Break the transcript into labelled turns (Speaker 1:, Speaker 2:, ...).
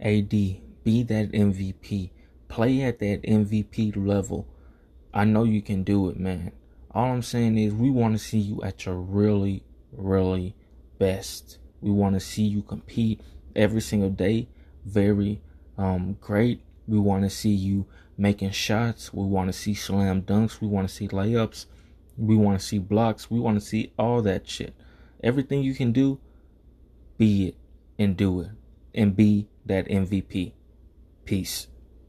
Speaker 1: AD, be that MVP. Play at that MVP level. I know you can do it, man. All I'm saying is we want to see you at your really, really best. We want to see you compete every single day. Very um, great. We want to see you making shots. We want to see slam dunks. We want to see layups. We want to see blocks. We want to see all that shit. Everything you can do, be it and do it and be that MVP. Peace.